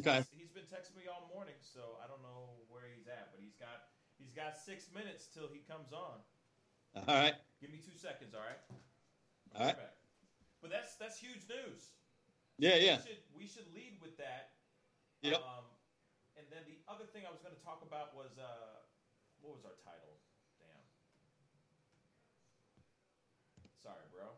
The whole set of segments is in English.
Okay. text, he's been texting me all morning, so I don't know where he's at, but he's got he's got six minutes till he comes on. All right. Give me two seconds, all right? I'll All right. back. But that's that's huge news. Yeah, yeah. We should we should lead with that. Yep. Um, and then the other thing I was going to talk about was uh, what was our title? Damn. Sorry, bro.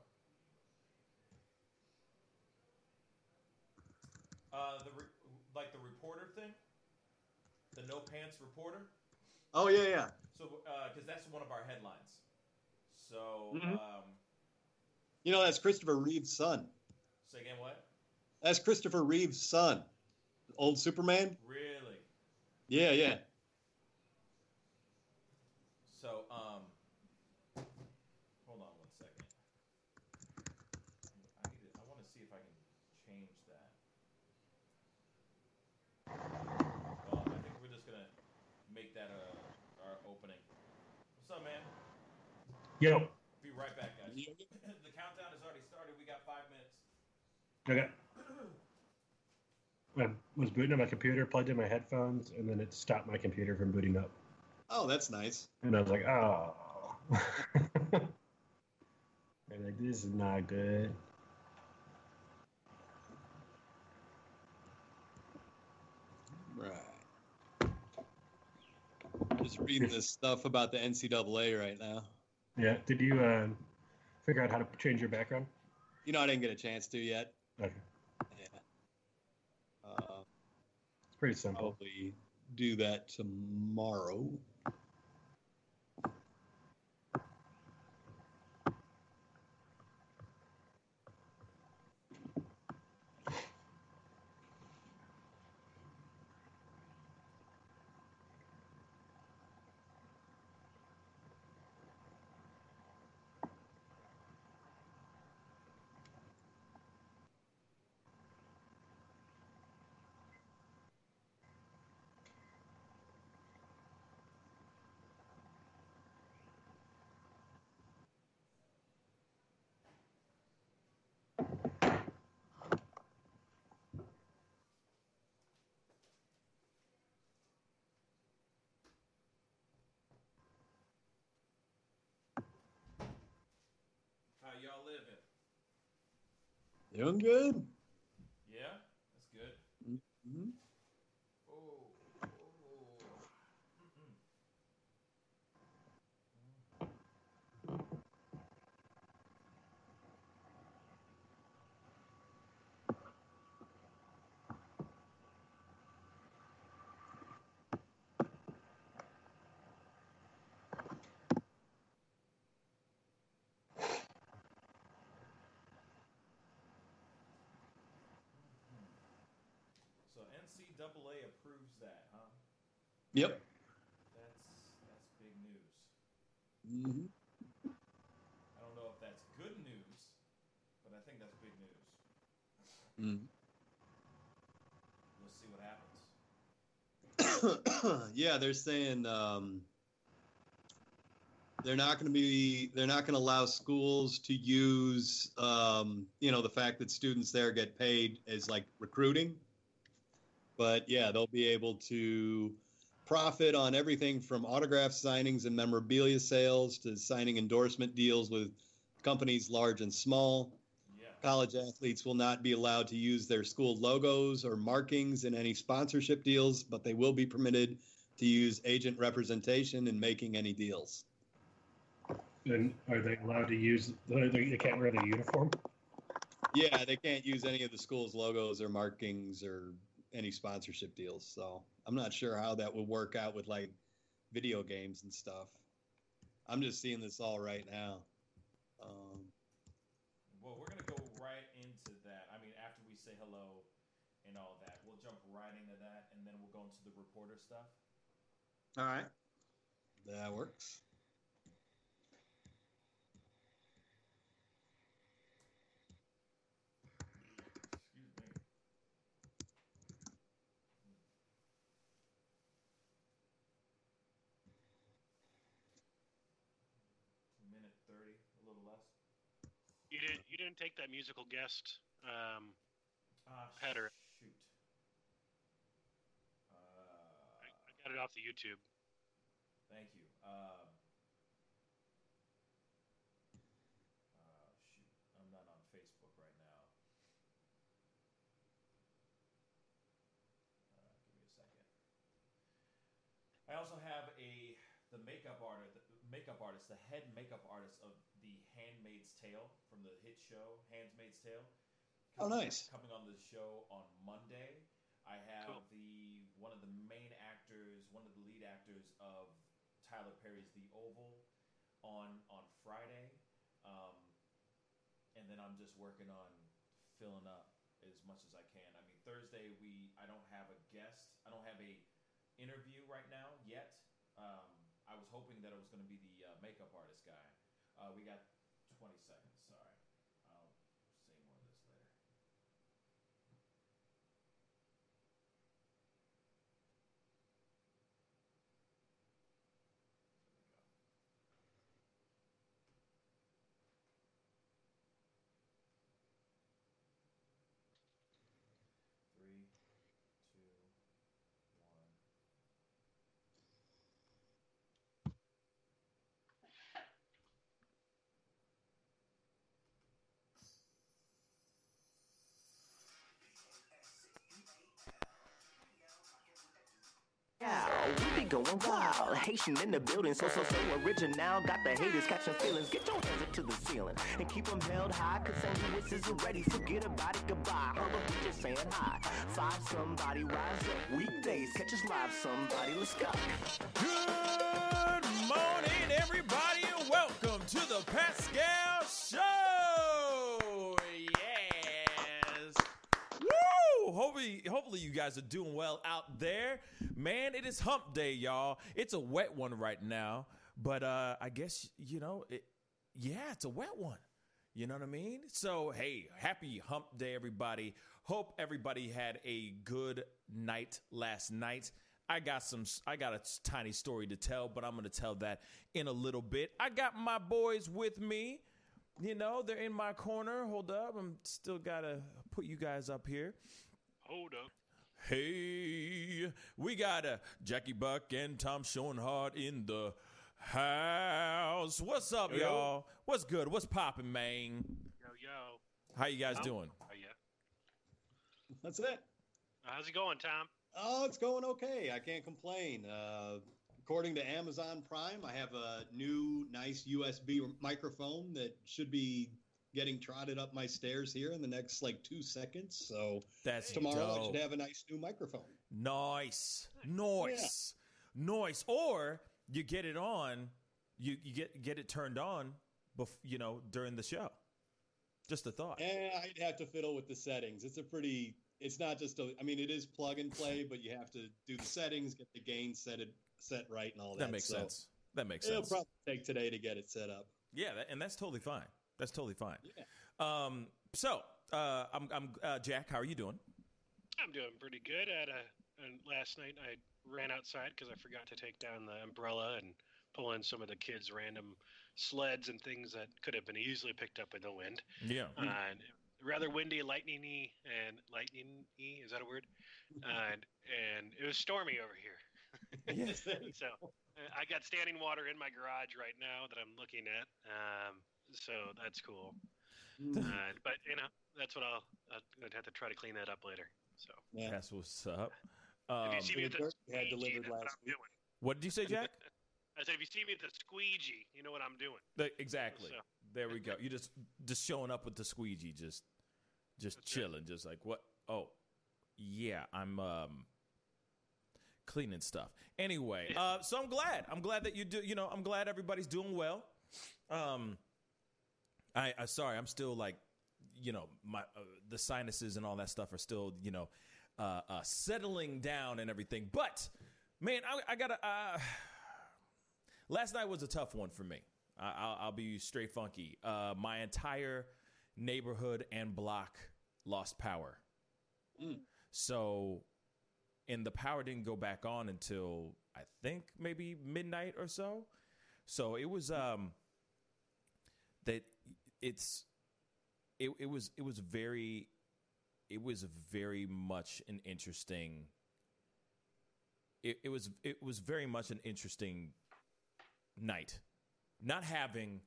Uh, the re- like the reporter thing, the no pants reporter. Oh yeah, yeah. So because that's one of our headlines. So Mhm. um, You know that's Christopher Reeve's son. say again, what? That's Christopher Reeve's son. Old Superman. Really? Yeah, yeah. So, um, hold on one second. I need to, I want to see if I can change that. Well, I think we're just gonna make that uh, our opening. What's up, man? Yo. Be right back, guys. the countdown has already started. We got five minutes. Okay. I was booting up my computer, plugged in my headphones, and then it stopped my computer from booting up. Oh, that's nice. And I was like, oh. and like, this is not good. Right. Just reading this stuff about the NCAA right now. Yeah. Did you uh, figure out how to change your background? You know, I didn't get a chance to yet. Okay. Yeah. Uh, It's pretty simple. probably do that tomorrow. How y'all living? Doing good. Yeah, that's good. hmm Oh, oh. So NCAA approves that, huh? Yep. That's that's big news. hmm I don't know if that's good news, but I think that's big news. hmm We'll see what happens. yeah, they're saying um, they're not going to be they're not going to allow schools to use um, you know the fact that students there get paid as like recruiting, but yeah, they'll be able to profit on everything from autograph signings and memorabilia sales to signing endorsement deals with companies large and small. Yeah. College athletes will not be allowed to use their school logos or markings in any sponsorship deals, but they will be permitted to use agent representation in making any deals. And are they allowed to use? They they can't wear the uniform. Yeah, they can't use any of the school's logos or markings or any sponsorship deals. So I'm not sure how that would work out with like video games and stuff. I'm just seeing this all right now. Um, Well, we're gonna go right into that. I mean, after we say hello and all that, we'll jump right into that, and then we'll go into the reporter stuff. all right, that works. Excuse me. Minute thirty, a little less. Didn't. Take that musical guest. Um, Ah, Header. Shoot. off the YouTube. Thank you. Um, uh, shoot, I'm not on Facebook right now. Uh, give me a second. I also have a the makeup artist, the makeup artist, the head makeup artist of Handmaid's Tale from the hit show Handmaid's Tale. Oh, nice. Coming on the show on Monday. I have Cool. the one of the main actors, one of the lead actors of Tyler Perry's The Oval on on Friday, um, and then I'm just working on filling up as much as I can. I mean, Thursday we I don't have a guest, I don't have a interview right now yet. Um, I was hoping that it was going to be the uh, makeup artist guy. Uh, we got 20 going wild. Haitian in the building, so so so original. Got the haters catching feelings. Get your hands up to the ceiling and keep them held high. Cause St. Louis is ready. Forget about it, goodbye. What we just saying hi. Five somebody rise up. Weekdays, catch us live. Somebody, let's go. Good morning, everybody, Hopefully, hopefully you guys are doing well out there. Man, it is Hump Day, y'all. It's a wet one right now, but uh, I guess you know it. Yeah, it's a wet one. You know what I mean? So, hey, happy hump day, everybody. Hope everybody had a good night last night. I got some, I got a tiny story to tell, but I'm going to tell that in a little bit. I got my boys with me. You know, they're in my corner. Hold up. I'm still got to put you guys up here. Hold up. Hey, we got uh, Jackie Buck and Tom Schoenhardt in the house. What's up, Yo. y'all? What's good? What's popping, man? Yo, yo. How you guys Tom? doing? Oh, yeah. That's it. How's it going, Tom? Oh, it's going okay. I can't complain. Uh, according to Amazon Prime, I have a new, nice USB microphone that should be getting trotted up my stairs here in the next like two seconds. So That's tomorrow I should have a nice new microphone. Nice, nice, nice. Or you get it on, you you get get it turned on, bef- you know, during the show. Just a thought. And I'd have to fiddle with the settings. It's a pretty. It's not just a. I mean, it is plug and play, but you have to do the settings, get the gain set it set right, and all that. That makes So sense. That makes sense. It'll probably take today to get it set up. yeah, that, and that's totally fine. That's totally fine. Yeah. Um, so uh, I'm I'm uh, Jack. How are you doing? I'm doing pretty good. At a, and last night I ran outside because I forgot to take down the umbrella and pull in some of the kids' random sleds and things that could have been easily picked up in the wind. Yeah. And rather windy, lightning-y, and lightning-y is that a word? and and it was stormy over here. Yes. So uh, I got standing water in my garage right now that I'm looking at. Um, so that's cool. Uh, but you know, that's what I'll. I'd have to try to clean that up later. So Yeah. That's what's up. if Um, you see me at the had squeegee, delivered that's what week. what did you say, Jack? I said, if you see me at the squeegee, you know what I'm doing. The- exactly. So- There we go. You just just showing up with the squeegee, just just That's right. chilling, just like what? Oh, yeah, I'm um cleaning stuff. Anyway, uh, so I'm glad. I'm glad that you do. You know, I'm glad everybody's doing well. Um, I, I sorry, I'm still like, you know, my uh, the sinuses and all that stuff are still, you know, uh, uh, settling down and everything. But man, I, I gotta. Uh, last night was a tough one for me. I, I'll, I'll be straight funky. Uh, my entire neighborhood and block lost power. Mm. So, and the power didn't go back on until I think maybe midnight or so. So it was um that it's it it was it was very it was very much an interesting it, it was it was very much an interesting night. Not having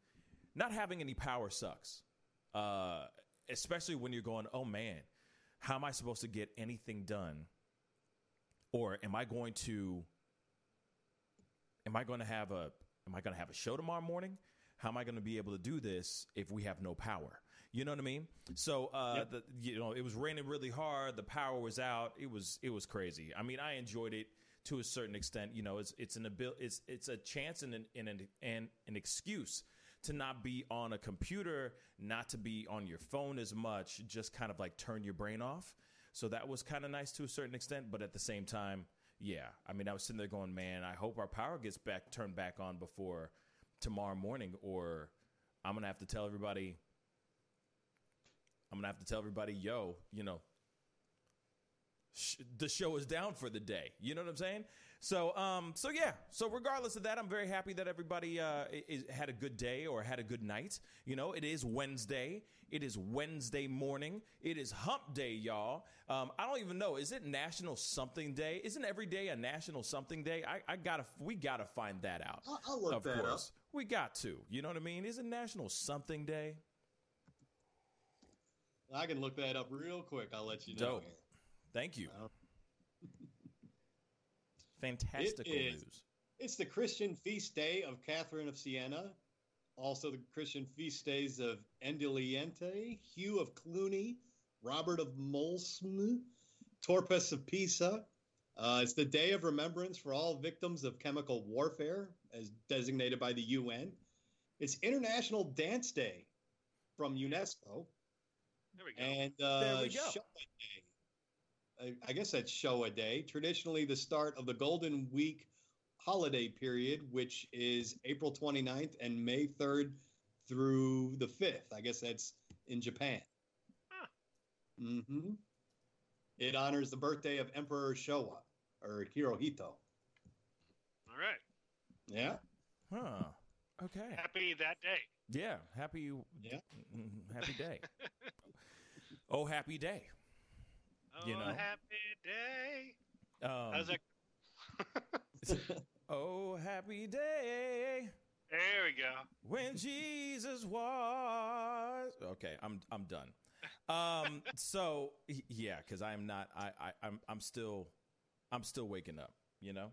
not having any power sucks. Uh, especially when you're going, oh man, how am I supposed to get anything done? Or am I going to am I going to have a am I going to have a show tomorrow morning? How am I going to be able to do this if we have no power? You know what I mean? So, uh, Yep. the, you know, it was raining really hard. The power was out. It was it was crazy. I mean, I enjoyed it to a certain extent. You know, it's it's an abil- it's it's a chance and an and an, and an excuse to not be on a computer, not to be on your phone as much, just kind of like turn your brain off. So that was kind of nice to a certain extent, but at the same time, yeah. I mean, I was sitting there going, "Man, I hope our power gets back turned back on before tomorrow morning or I'm to have to tell everybody I'm to have to tell everybody, "Yo, you know, sh- the show is down for the day. You know what I'm saying? So, um, so yeah. So regardless of that, I'm very happy that everybody uh, is, had a good day or had a good night. You know, it is Wednesday. It is Wednesday morning. It is Hump Day, y'all. Um, I don't even know. Is it National Something Day? Isn't every day a National Something Day? I, I gotta, we gotta find that out. I'll, I'll look of that course, we got to. You know what I mean? Is it National Something Day? I can look that up real quick. I'll let you know. Dope. Thank you. Well, Fantastical is. news. It's the Christian feast day of Catherine of Siena. Also, the Christian feast days of Endelienta, Hugh of Cluny, Robert of Molesme, Torpes of Pisa. Uh, it's the day of remembrance for all victims of chemical warfare, as designated by the UN. It's International Dance Day from UNESCO. There we go. And uh, There we go. Showa Day. I, I guess that's Showa Day, traditionally the start of the Golden Week holiday period, which is April 29th and May 3rd through the 5th. I guess that's in Japan. Huh. hmm It honors the birthday of Emperor Showa or Hirohito. All right. Yeah. Huh. Okay. Happy that day. Yeah. Happy. Yeah. Happy day. oh, happy day. Oh, You know. happy day. Um, How's that? oh, happy day There we go. when Jesus was. Okay, I'm I'm done. Um. So yeah, because I'm not. I, I I'm I'm still I'm still waking up. You know.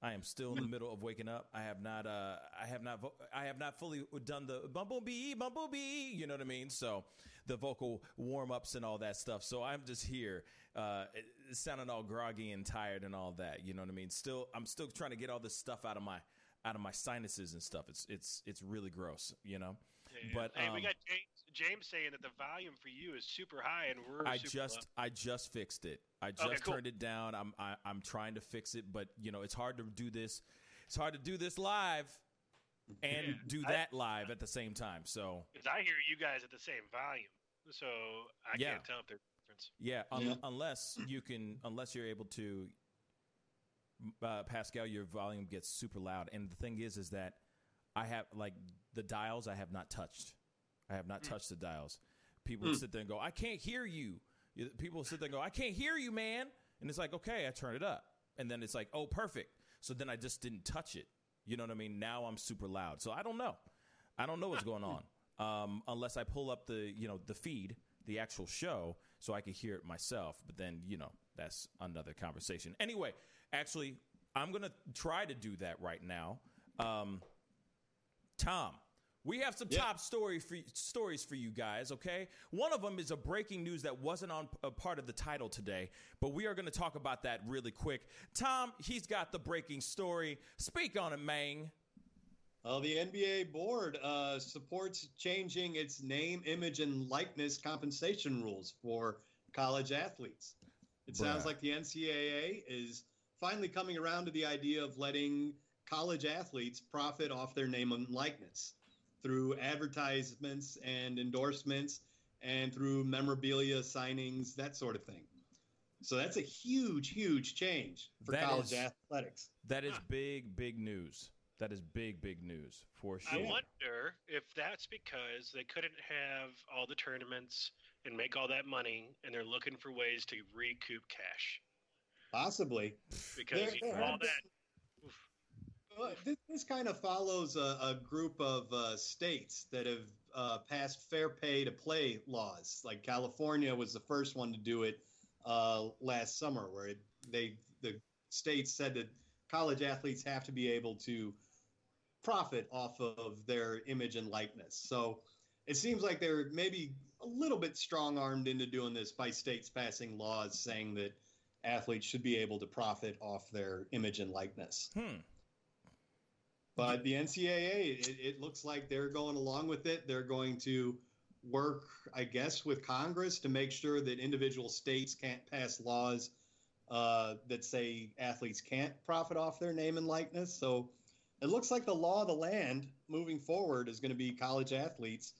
I am still in the middle of waking up. I have not, uh, I have not, vo- I have not fully done the bumblebee, bumblebee. You know what I mean? So, the vocal warm ups and all that stuff. So I'm just here, uh, sounding all groggy and tired and all that. You know what I mean? Still, I'm still trying to get all this stuff out of my, out of my sinuses and stuff. It's, it's, it's really gross. You know. Yeah. But, hey, we um, got James. James saying that the volume for you is super high, and we're I just low. I just fixed it. I just cool. turned it down. I'm I, I'm trying to fix it, but you know it's hard to do this. It's hard to do this live and Yeah. do I- that live at the same time. So because I hear you guys at the same volume, so I Yeah. can't tell if there's a difference. yeah, un- Yeah. unless you can, unless you're able to, uh, Pascal, your volume gets super loud. And the thing is, is that I have like the dials I have not touched. I have not touched the dials. People sit there and go, I can't hear you. You- People sit there and go, I can't hear you, man. And it's like, okay, I turn it up. And then it's like, oh, perfect. So then I just didn't touch it. You know what I mean? Now I'm super loud. So I don't know. I don't know what's going on. Um, unless I pull up the, you know, the feed, the actual show, so I can hear it myself. But then, you know, that's another conversation. Anyway, actually, I'm going to try to do that right now. Um, Tom, we have some top story for, stories for you guys, okay? One of them is a breaking news that wasn't on a part of the title today, but we are going to talk about that really quick. Tom, he's got the breaking story. Speak on it, man. Uh, the NBA board uh, supports changing its name, image, and likeness compensation rules for college athletes. It sounds like the NCAA is finally coming around to the idea of letting college athletes profit off their name and likeness through advertisements and endorsements and through memorabilia signings, that sort of thing. So that's a huge, huge change for That college is- athletics. That is Huh. big, big news. That is big, big news for sure. I wonder if that's because they couldn't have all the tournaments and make all that money, and they're looking for ways to recoup cash. Possibly. because There- you there know, all have that. Oof. Well, this, this kind of follows a, a group of uh, states that have uh, passed fair pay to play laws. Like California was the first one to do it uh, last summer, where it, they the states said that college athletes have to be able to profit off of their image and likeness. So it seems like they're maybe a little bit strong armed into doing this by states passing laws saying that athletes should be able to profit off their image and likeness. Hmm. But the NCAA, it, it looks like they're going along with it. They're going to work, I guess, with Congress to make sure that individual states can't pass laws uh, that say athletes can't profit off their name and likeness. So it looks like the law of the land moving forward is going to be college athletes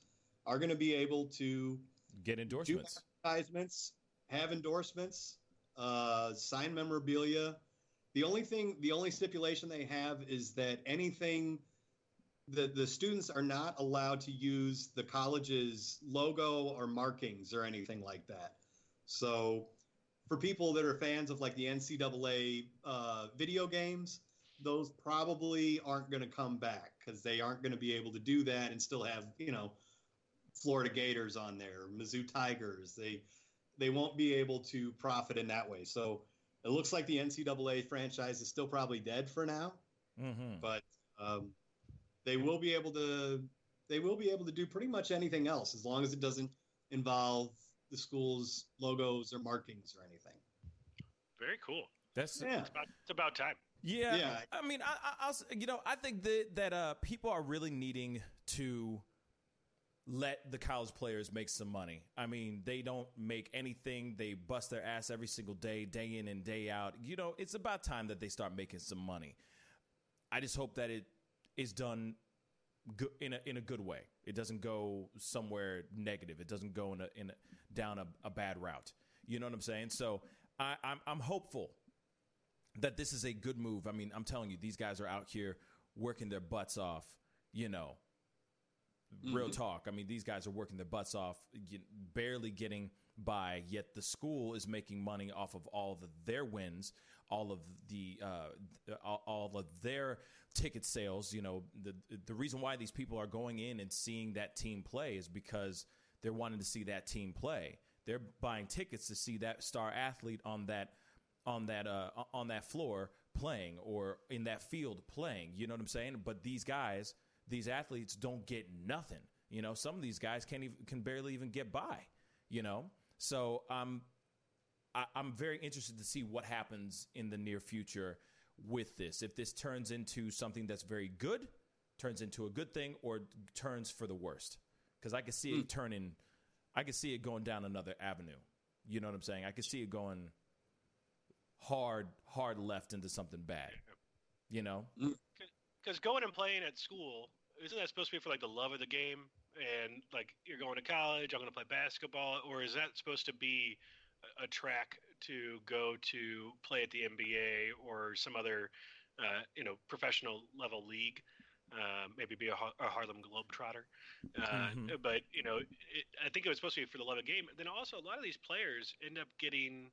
are going to be able to Get do endorsements. advertisements, have endorsements, uh, sign memorabilia. The only thing, the only stipulation they have is that anything the the students are not allowed to use the college's logo or markings or anything like that. So, for people that are fans of like the NCAA uh, video games, those probably aren't going to come back because they aren't going to be able to do that and still have you know Florida Gators on there, Mizzou Tigers. They they won't be able to profit in that way. So it looks like the NCAA franchise is still probably dead for now, Mm-hmm. but um, they will be able to they will be able to do pretty much anything else as long as it doesn't involve the school's logos or markings or anything. Very cool. That's Yeah. It's about, it's about time. Yeah, Yeah. I mean, I, I, I'll, you know, I think that that uh, people are really needing to let the college players make some money. I mean, they don't make anything; they bust their ass every single day, day in and day out. You know, it's about time that they start making some money. I just hope that it is done in a in a good way. It doesn't go somewhere negative. It doesn't go in a in a, down a, a bad route. You know what I'm saying? So I, I'm I'm hopeful that this is a good move. I mean, I'm telling you, these guys are out here working their butts off. You know, real talk. I mean, these guys are working their butts off, barely getting by. Yet the school is making money off of all of their wins, all of the uh, all of their ticket sales. You know, the the reason why these people are going in and seeing that team play is because they're wanting to see that team play. They're buying tickets to see that star athlete on that on that uh, on that floor playing or in that field playing. You know what I'm saying? But these guys, these athletes, don't get nothing. You know, some of these guys can't even can barely even get by. You know, so um, I, I'm very interested to see what happens in the near future with this. If this turns into something that's very good, turns into a good thing, or turns for the worst, because I can see it turning. I can see it going down another avenue. You know what I'm saying? I can see it going hard, hard left into something bad. You know? Because going and playing at school isn't that supposed to be for like the love of the game and like you're going to college, I'm going to play basketball, or is that supposed to be a, a track to go to play at the NBA or some other, uh, you know, professional level league? Uh, maybe be a, Har- a Harlem Globetrotter, uh, Mhm. but you know, it, I think it was supposed to be for the love of the game. Then also, a lot of these players end up getting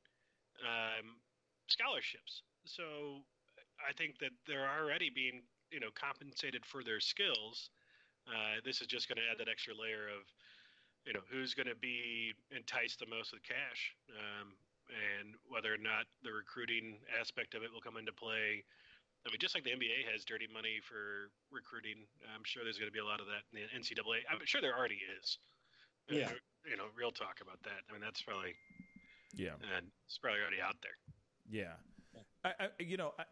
um, scholarships. So I think that they're already being, you know, compensated for their skills. Uh, this is just going to add that extra layer of, you know, who's going to be enticed the most with cash, um, and whether or not the recruiting aspect of it will come into play. I mean, just like the NBA has dirty money for recruiting, I'm sure there's going to be a lot of that in the NCAA. I'm sure there already is. Uh, Yeah. You know, real talk about that. I mean, that's probably, Yeah. and it's probably already out there. Yeah. I, I you know, I,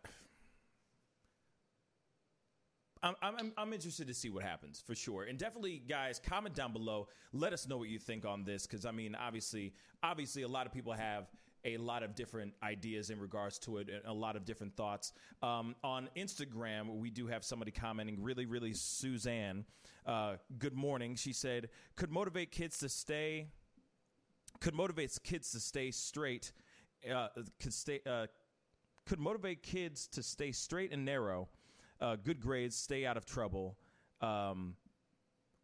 I'm, I'm, I'm interested to see what happens for sure. And definitely, guys, comment down below. Let us know what you think on this. Cause I mean, obviously, obviously a lot of people have a lot of different ideas in regards to it and a lot of different thoughts. Um, on Instagram, we do have somebody commenting really, really Suzanne. Uh, good morning. She said, could motivate kids to stay, could motivate kids to stay straight, uh, could stay, uh, could motivate kids to stay straight and narrow, uh, good grades, stay out of trouble. Um,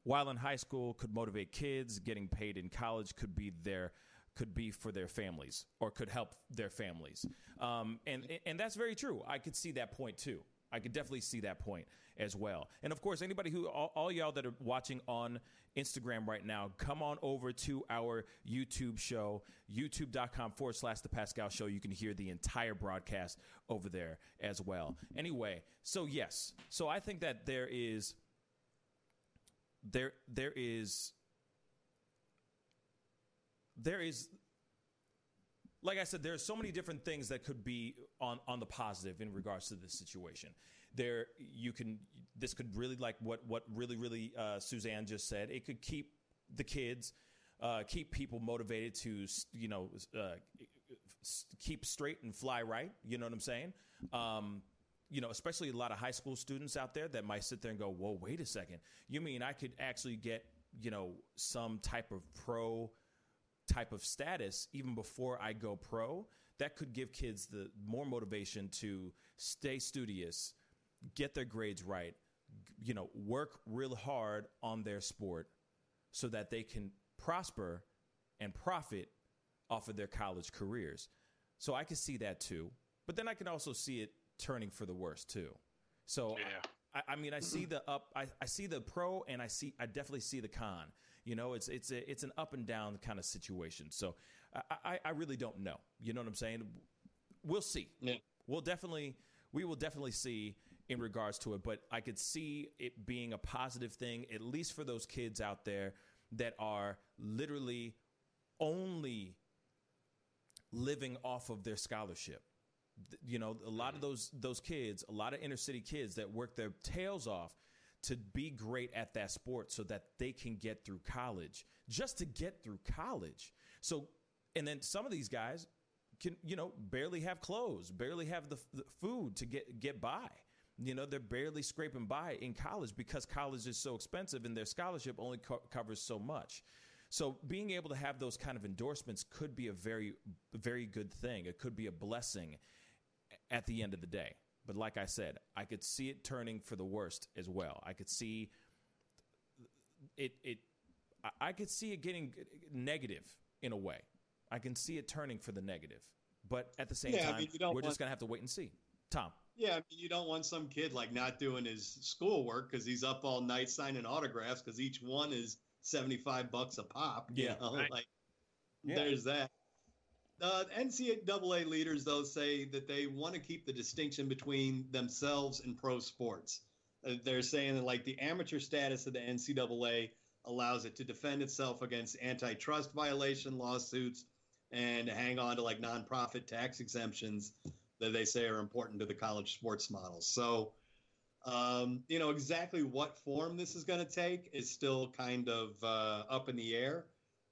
while in high school, could motivate kids. Getting paid in college could be their could be for their families or could help their families. Um, and and that's very true. I could see that point too. I could definitely see that point as well. And of course, anybody who, all, all, y'all that are watching on Instagram right now, come on over to our YouTube show, youtube.com forward slash The Pascal Show. You can hear the entire broadcast over there as well. Anyway, so yes. So I think that there is, there, there is, there is like I said, there are so many different things that could be on on the positive in regards to this situation. There, you can this could really like what what really really uh, Suzanne just said. It could keep the kids, uh, keep people motivated to you know uh, keep straight and fly right. You know what I'm saying? Um, you know, especially a lot of high school students out there that might sit there and go, "Whoa, wait a second! You mean I could actually get you know some type of pro?" Type of status even before I go pro, that could give kids the more motivation to stay studious, get their grades right, you know, work real hard on their sport so that they can prosper and profit off of their college careers. So I can see that too. But then I can also see it turning for the worse too. So yeah. I, I, mean, I see the up, I, I see the pro, and I see, I definitely see the con. You know, it's it's a, it's an up and down kind of situation. So I, I really don't know. You know what I'm saying? We'll see. Yeah. We'll definitely we will definitely see in regards to it, but I could see it being a positive thing, at least for those kids out there that are literally only living off of their scholarship. You know, a lot of mm-hmm. those those kids, a lot of inner city kids that work their tails off to be great at that sport so that they can get through college, just to get through college. So, and then some of these guys can, you know, barely have clothes, barely have the, the food to get, get by. You know, they're barely scraping by in college because college is so expensive and their scholarship only co- covers so much. So being able to have those kind of endorsements could be a very, very good thing. It could be a blessing at the end of the day. But like I said, I could see it turning for the worst as well. I could see it. It. I could see it getting negative in a way. I can see it turning for the negative. But at the same yeah, time, I mean, we're want, just gonna have to wait and see. Tom. Yeah, I mean, you don't want some kid like not doing his schoolwork because he's up all night signing autographs because each one is seventy five bucks a pop. Yeah, know? right. like yeah. there's that. Uh, NCAA leaders, though, say that they want to keep the distinction between themselves and pro sports. Uh, they're saying that, like, the amateur status of the NCAA allows it to defend itself against antitrust violation lawsuits and hang on to, like, nonprofit tax exemptions that they say are important to the college sports model. So, um, you know, exactly what form this is going to take is still kind of uh, up in the air.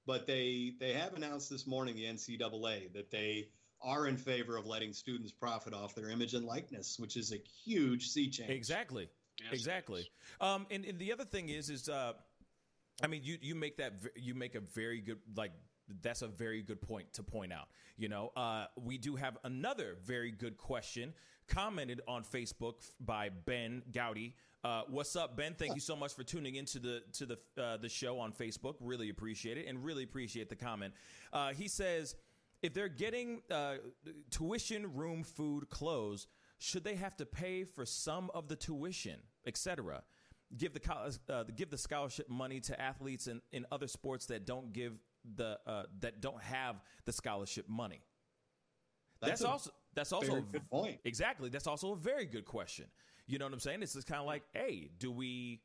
But they they have announced this morning the NCAA that they are in favor of letting students profit off their image and likeness, which is a huge sea change. Exactly. Yes, exactly. Um, and, and the other thing is, is uh, I mean, you you make that you make a very good like that's a very good point to point out. You know, uh, we do have another very good question commented on Facebook by Ben Gowdy. Uh, what's up, Ben? Thank you so much for tuning into the to the uh, the show on Facebook. Really appreciate it, and really appreciate the comment. Uh, he says, if they're getting uh, tuition, room, food, clothes, should they have to pay for some of the tuition, etc.? Give the uh, give the scholarship money to athletes in, in other sports that don't give the uh, that don't have the scholarship money. That's, that's a, also that's also a good point. Exactly. That's also a very good question. You know what I'm saying? It's just kind of like, hey, do we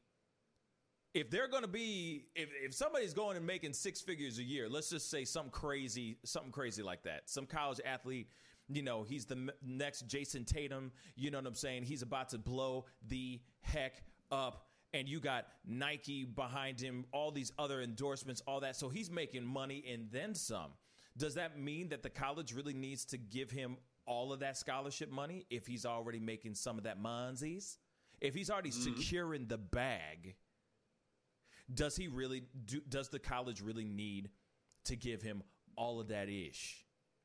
if they're going to be if, if somebody's going and making six figures a year let's just say something crazy something crazy like that some college athlete you know he's the next Jayson Tatum you know what i'm saying he's about to blow the heck up and you got nike behind him all these other endorsements all that so he's making money and then some does that mean that the college really needs to give him all of that scholarship money if he's already making some of that monzies? If he's already mm-hmm. securing the bag, does he really do does the college really need to give him all of that ish?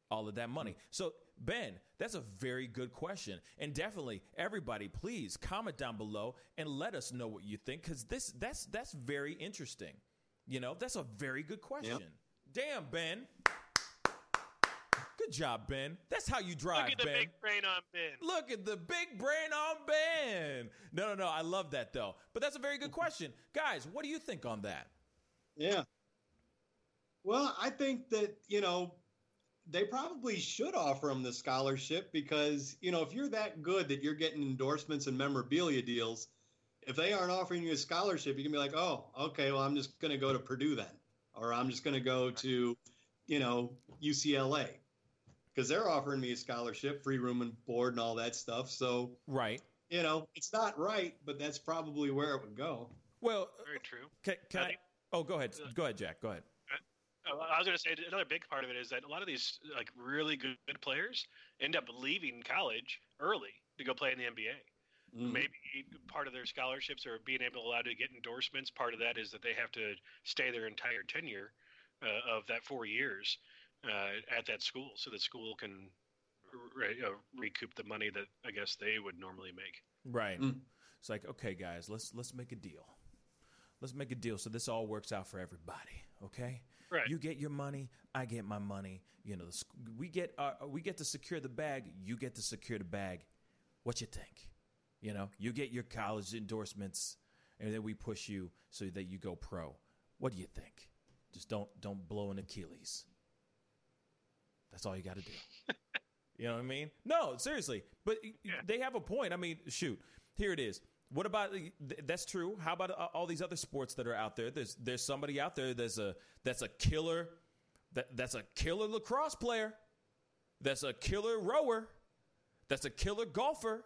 All of that money. So Ben, that's a very good question. And definitely everybody please comment down below and let us know what you think cuz this that's that's very interesting. You know, that's a very good question. Yep. Damn, Ben. Good job, Ben. That's how you drive, Look at the Ben. big brain on Ben. Look at the big brain on Ben. No, no, no. I love that though. But that's a very good mm-hmm. question, guys. What do you think on that? Yeah. Well, I think that, you know, they probably should offer him the scholarship because, you know, if you're that good that you're getting endorsements and memorabilia deals, if they aren't offering you a scholarship, you can be like, oh, okay, well, I'm just going to go to Purdue then, or I'm just going to go to, you know, UCLA because they're offering me a scholarship, free room and board and all that stuff. So, Right. you know, it's not right, but that's probably where it would go. Well, Very true. can, can I I? think- Oh, go ahead. Go ahead, Jack. Go ahead. Uh, I was going to say another big part of it is that a lot of these like really good players end up leaving college early to go play in the NBA. Mhm. Maybe part of their scholarships or being able allowed to get endorsements. Part of that is that they have to stay their entire tenure uh, of that four years uh, at that school, so the school can re- uh, recoup the money that I guess they would normally make. Right. Mm. It's like, okay, guys, let's let's make a deal. Let's make a deal so this all works out for everybody. Okay. Right. You get your money, I get my money. You know, the, sc- we get uh, we get to secure the bag. You get to secure the bag. What you think? You know, you get your college endorsements, and then we push you so that you go pro. What do you think? Just don't don't blow an Achilles. That's all you got to do. you know what I mean? No, seriously. But they have a point. I mean, shoot. Here it is. What about that's true? How about uh, all these other sports that are out there? There's there's somebody out there that's a that's a killer that that's a killer lacrosse player. That's a killer rower. That's a killer golfer.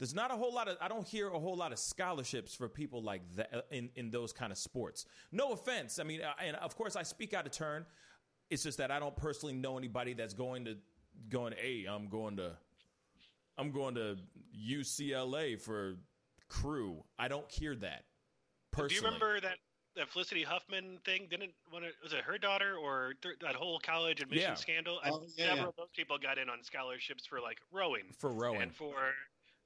There's not a whole lot of I don't hear a whole lot of scholarships for people like that uh, in in those kind of sports. No offense. I mean, uh, and of course I speak out of turn. It's just that I don't personally know anybody that's going to going. Hey, I'm going to I'm going to UCLA for crew. I don't hear that personally. Do you remember that that Felicity Huffman thing? Didn't one of, was it her daughter or th- that whole college admission Yeah. scandal? Oh, And yeah, several yeah. of those people got in on scholarships for like rowing for rowing? and for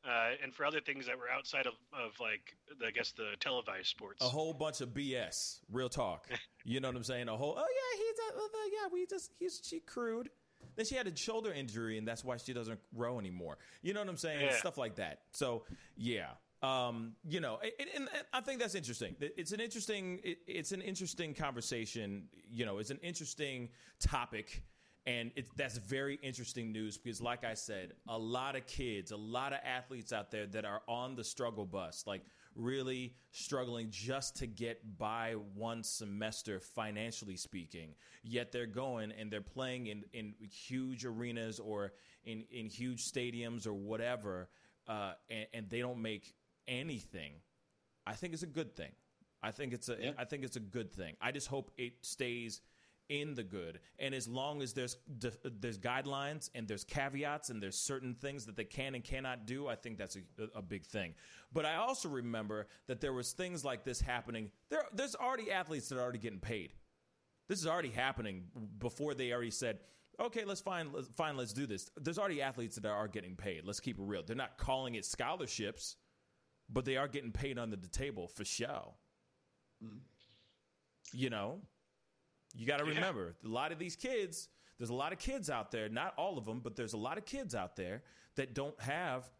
uh, and for other things that were outside of, of like the, I guess the televised sports. a whole bunch of BS. Real talk. You know what I'm saying? A whole. Oh yeah, he's a, uh, yeah. We just he's she crewed. Then she had a shoulder injury, and that's why she doesn't row anymore. You know what I'm saying? Yeah. Stuff like that. So yeah. Um, you know, and, and, and I think that's interesting. It's an interesting, it, it's an interesting conversation. You know, it's an interesting topic, and it, that's very interesting news because, like I said, a lot of kids, a lot of athletes out there that are on the struggle bus, like really struggling just to get by one semester financially speaking. Yet they're going and they're playing in, in huge arenas or in, in huge stadiums or whatever, uh, and, and they don't make anything. I think it's a good thing. I think it's a. Yeah. I think it's a good thing. I just hope it stays in the good. And as long as there's there's guidelines and there's caveats and there's certain things that they can and cannot do, I think that's a, a big thing. But I also remember that there was things like this happening. There there's already athletes that are already getting paid. This is already happening before they already said, "Okay, let's fine, let's, fine, let's do this." There's already athletes that are getting paid. Let's keep it real. They're not calling it scholarships, but they are getting paid under the table for show. Mm-hmm. You know, you got to Yeah. remember a lot of these kids. There's a lot of kids out there. Not all of them, but there's a lot of kids out there that don't have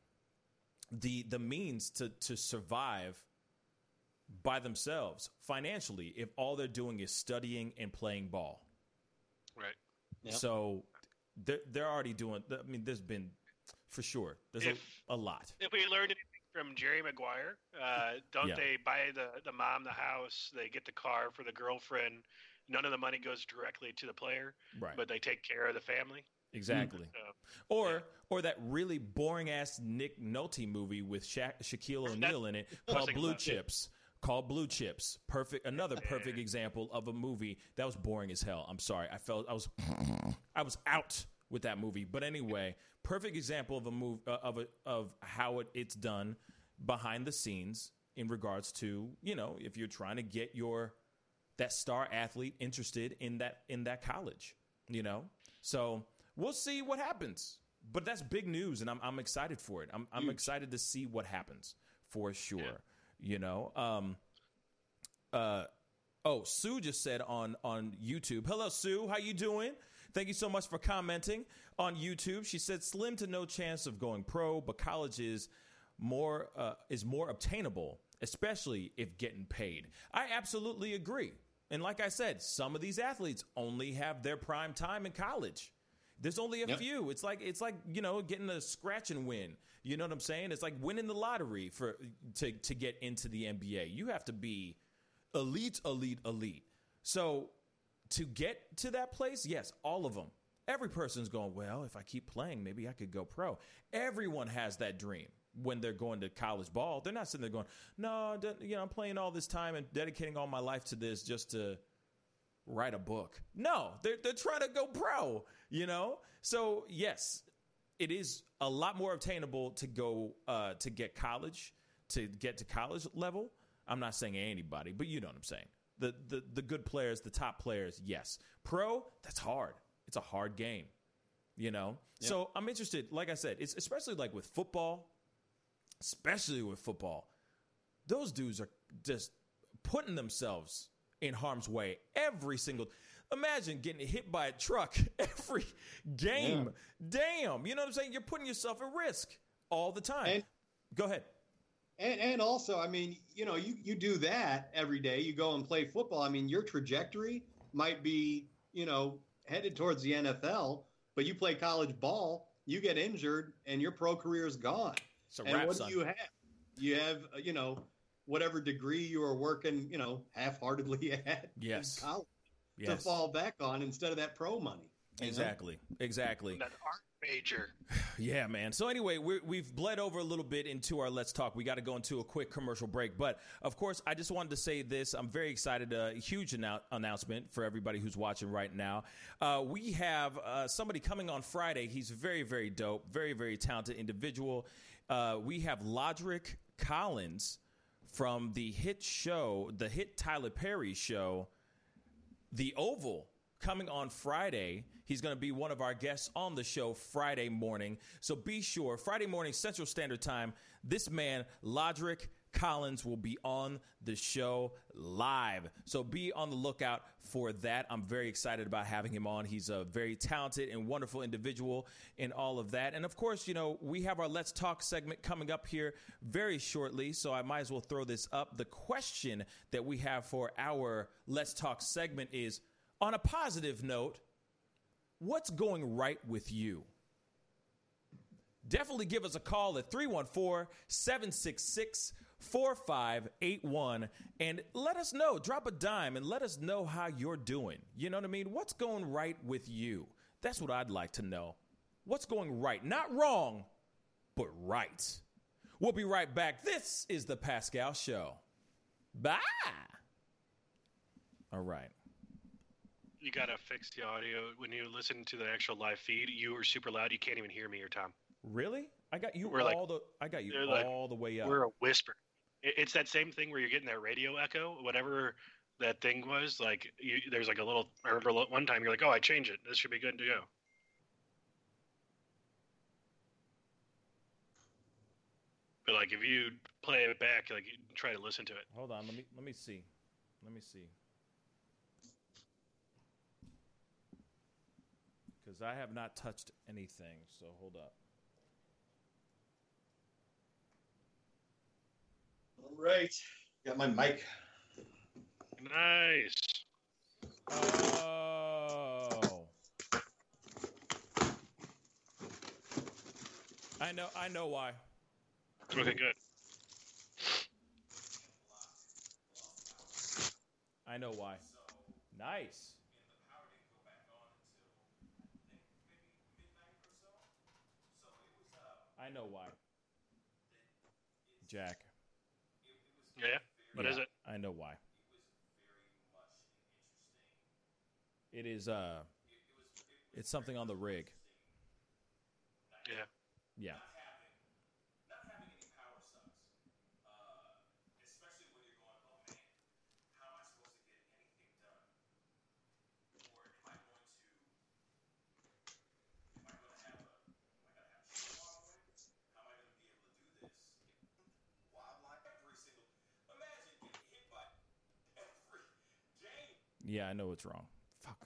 the the means to to survive by themselves financially if all they're doing is studying and playing ball. right. Yep. So they're they're already doing. I mean, there's been for sure. There's If- a, a lot. If we learned anything from Jerry Maguire, uh, don't Yeah. they buy the, the mom the house? They get the car for the girlfriend. None of the money goes directly to the player, Right. but they take care of the family. exactly. So, Or Yeah. or that really boring ass Nick Nolte movie with Sha- Shaquille O'Neal in it called Blue about it. Chips. Called Blue Chips. Perfect. Another perfect example of a movie that was boring as hell. I'm sorry. I felt I was I was out with that movie. But anyway, perfect example of a move uh, of a, of how it, it's done behind the scenes in regards to you know if you're trying to get your that star athlete interested in that in that college. You know, so we'll see what happens. But that's big news, and I'm I'm excited for it. I'm I'm excited to see what happens for sure. You know, um, uh, oh, Sue just said on on YouTube. Hello, Sue. How you doing? Thank you so much for commenting on YouTube. She said, "Slim to no chance of going pro, but college is more uh, is more obtainable, especially if getting paid." I absolutely agree. And like I said, some of these athletes only have their prime time in college. There's only a Yep. few. It's like it's like you know getting a scratch and win. You know what I'm saying? It's like winning the lottery for to to get into the NBA. You have to be elite, elite, elite. So to get to that place, yes, all of them. Every person's going, well, if I keep playing, maybe I could go pro. Everyone has that dream when they're going to college ball. They're not sitting there going, no, you know, I'm playing all this time and dedicating all my life to this just to write a book. No, they're, they're trying to go pro, you know? So, yes, it is a lot more obtainable to go uh, to get college, to get to college level. I'm not saying anybody, but you know what I'm saying. The, the the good players, the top players, yes. Pro, that's hard. It's a hard game, you know. So I'm interested. Like I said, it's especially like with football, especially with football. Those dudes are just putting themselves in harm's way every single. Imagine getting hit by a truck every game. Damn, you know what I'm saying? You're putting yourself at risk all the time. And- Go ahead. And, and also, I mean, you know, you, you do that every day. You go and play football. I mean, your trajectory might be, you know, headed towards the NFL, but you play college ball, you get injured, and your pro career is gone. It's a and wrap, what son. do you have? You have, uh, you know, whatever degree you are working, you know, half-heartedly at Yes. in college to fall back on instead of that pro money. you know? exactly, exactly. That art major. Yeah, man. So anyway, we're, we've bled over a little bit into our Let's Talk. We got to go into a quick commercial break. But of course, I just wanted to say this. I'm very excited. A huge annou- announcement for everybody who's watching right now. Uh, we have uh, somebody coming on Friday. He's very, very dope. Very, very talented individual. Uh, we have Lodrick Collins from the hit show, the hit Tyler Perry show, the Oval coming on Friday. He's going to be one of our guests on the show Friday morning. So be sure, Friday morning, Central Standard Time, this man, Lodrick Collins, will be on the show live. So be on the lookout for that. I'm very excited about having him on. He's a very talented and wonderful individual in all of that. And of course, you know, we have our Let's Talk segment coming up here very shortly. So I might as well throw this up. The question that we have for our Let's Talk segment is on a positive note, what's going right with you? Definitely give us a call at 314 766 4581 and let us know. Drop a dime and let us know how you're doing. You know what I mean? What's going right with you? That's what I'd like to know. What's going right? Not wrong, but right. We'll be right back. This is the Pascal Show. Bye. All right. You gotta fix the audio when you listen to the actual live feed. You are super loud. You can't even hear me or Tom. Really? I got you We're like- all the I got you they're like- all the way up. We're a whisper. It- It's that same thing where you're getting that radio echo, whatever that thing was. Like you, there's like a little. I remember one time you're like, "Oh, I changed it. This should be good to go." But like if you play it back, like you try to listen to it. Hold on, let me let me see. Let me see. Cuz I have not touched anything, so hold up. Right. Got my mic. Nice. Oh. I know I know why. Okay, good. I know why. Nice. I know why. Jack. Yeah. What is Yeah, it? I know why. It is uh it's something on the rig. Yeah. Yeah. Yeah, I know what's wrong. Fuck.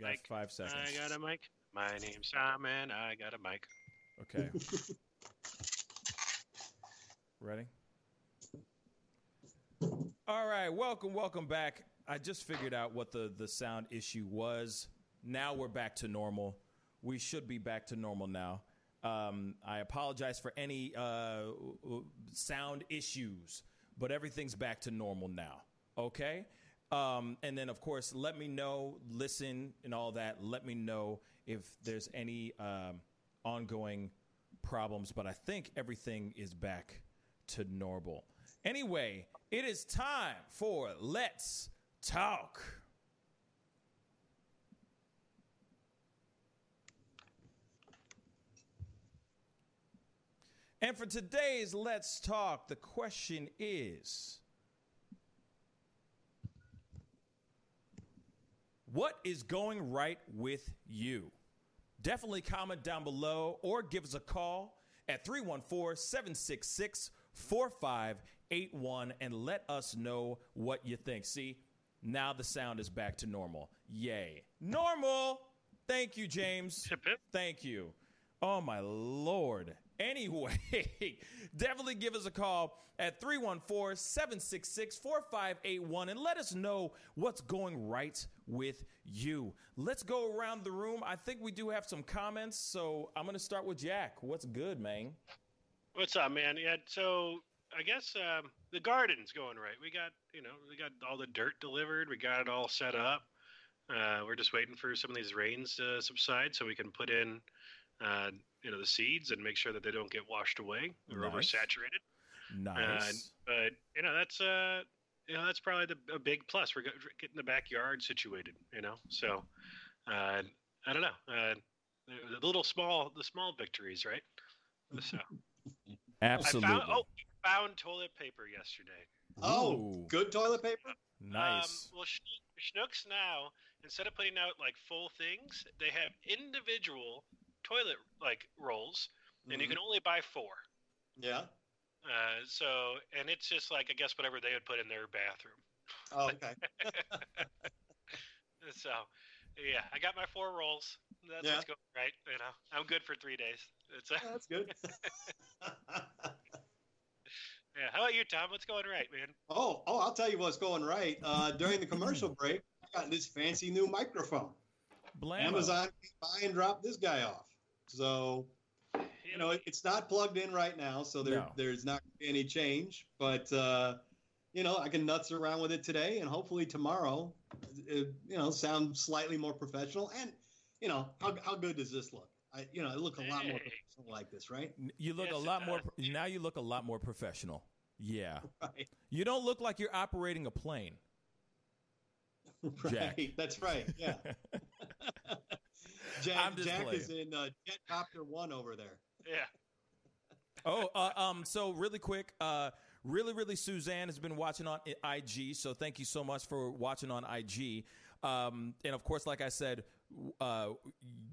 mic. Five seconds. I got a mic. My name's Tom, and I got a mic. Okay. Ready? All right, welcome, welcome back. I just figured out what the the sound issue was. Now we're back to normal. We should be back to normal now. Um, I apologize for any uh, sound issues, but everything's back to normal now. Okay. Um, and then, of course, let me know, listen, and all that. Let me know if there's any um, ongoing problems, but I think everything is back to normal. Anyway, it is time for Let's Talk. And for today's Let's Talk, the question is What is going right with you? Definitely comment down below or give us a call at 314 766 4581 and let us know what you think. See, now the sound is back to normal. Yay. Normal! Thank you, James. Thank you. Oh, my Lord. Anyway, definitely give us a call at 314 766 4581 and let us know what's going right with you. Let's go around the room. I think we do have some comments, so I'm going to start with Jack. What's good, man? What's up, man? Yeah, so I guess um, the garden's going right. We got, you know, we got all the dirt delivered. We got it all set up. Uh, we're just waiting for some of these rains to subside so we can put in, uh, you know, the seeds and make sure that they don't get washed away or Nice. oversaturated. Nice. But you know, that's uh, you know, that's probably the a big plus. We're getting the backyard situated. You know, so uh, I don't know. Uh, the the little small, the small victories, right? So Absolutely. I found oh, found toilet paper yesterday. Oh, Ooh. good toilet paper. nice. Um, well, Schn- Schnucks now instead of putting out like full things, they have individual toilet like rolls, and you Mhm. can only buy four. Yeah. Uh, so, and it's just like I guess whatever they would put in their bathroom. Oh, okay. So, yeah, I got my four rolls. That's Yeah. what's going right. You know, I'm good for three days. It's uh, That's good. yeah. How about you, Tom? What's going right, man? oh, oh, I'll tell you what's going right. Uh, during the commercial break, I got this fancy new microphone. Blammo. Amazon came by and dropped this guy off. So, you know, it's not plugged in right now, so there, No. there's not going to be any change. But, uh, you know, I can nuts around with it today, and hopefully tomorrow, it, you know, sound slightly more professional. And, you know, how, how good does this look? I, you know, I look a lot more professional like this, right? You look Yes, a lot more. Now you look a lot more professional. Yeah. Right. You don't look like you're operating a plane. Jack. Right. That's right. Yeah. Jack, I'm just Jack playing. is in uh, Jetcopter One over there. Yeah. oh, uh, um. So really quick, uh, really, really, Suzanne has been watching on IG. So thank you so much for watching on IG. Um, and of course, like I said, uh,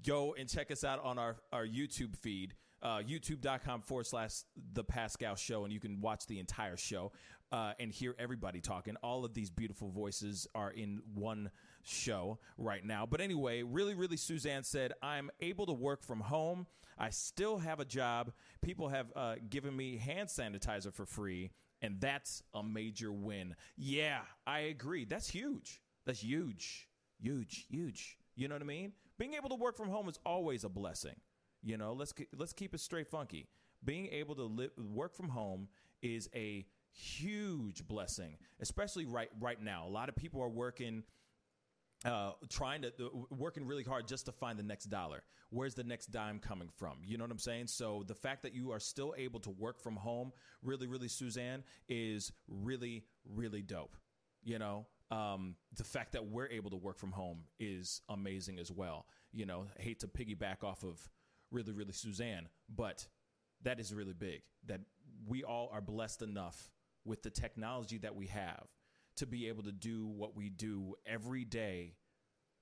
go and check us out on our our YouTube feed. Uh, youtube.com forward slash the Pascal show, and you can watch the entire show uh, and hear everybody talking. All of these beautiful voices are in one show right now. But anyway, really, really, Suzanne said, I'm able to work from home. I still have a job. People have uh, given me hand sanitizer for free, and that's a major win. Yeah, I agree. That's huge. That's huge. Huge, huge. You know what I mean? Being able to work from home is always a blessing. You know, let's let's keep it straight funky. Being able to live, work from home is a huge blessing, especially right right now. A lot of people are working uh, trying to uh, working really hard just to find the next dollar. Where's the next dime coming from? You know what I'm saying? So the fact that you are still able to work from home, really, really, Suzanne, is really, really dope. You know, um, the fact that we're able to work from home is amazing as well. You know, I hate to piggyback off of really, really Suzanne, but that is really big. That we all are blessed enough with the technology that we have to be able to do what we do every day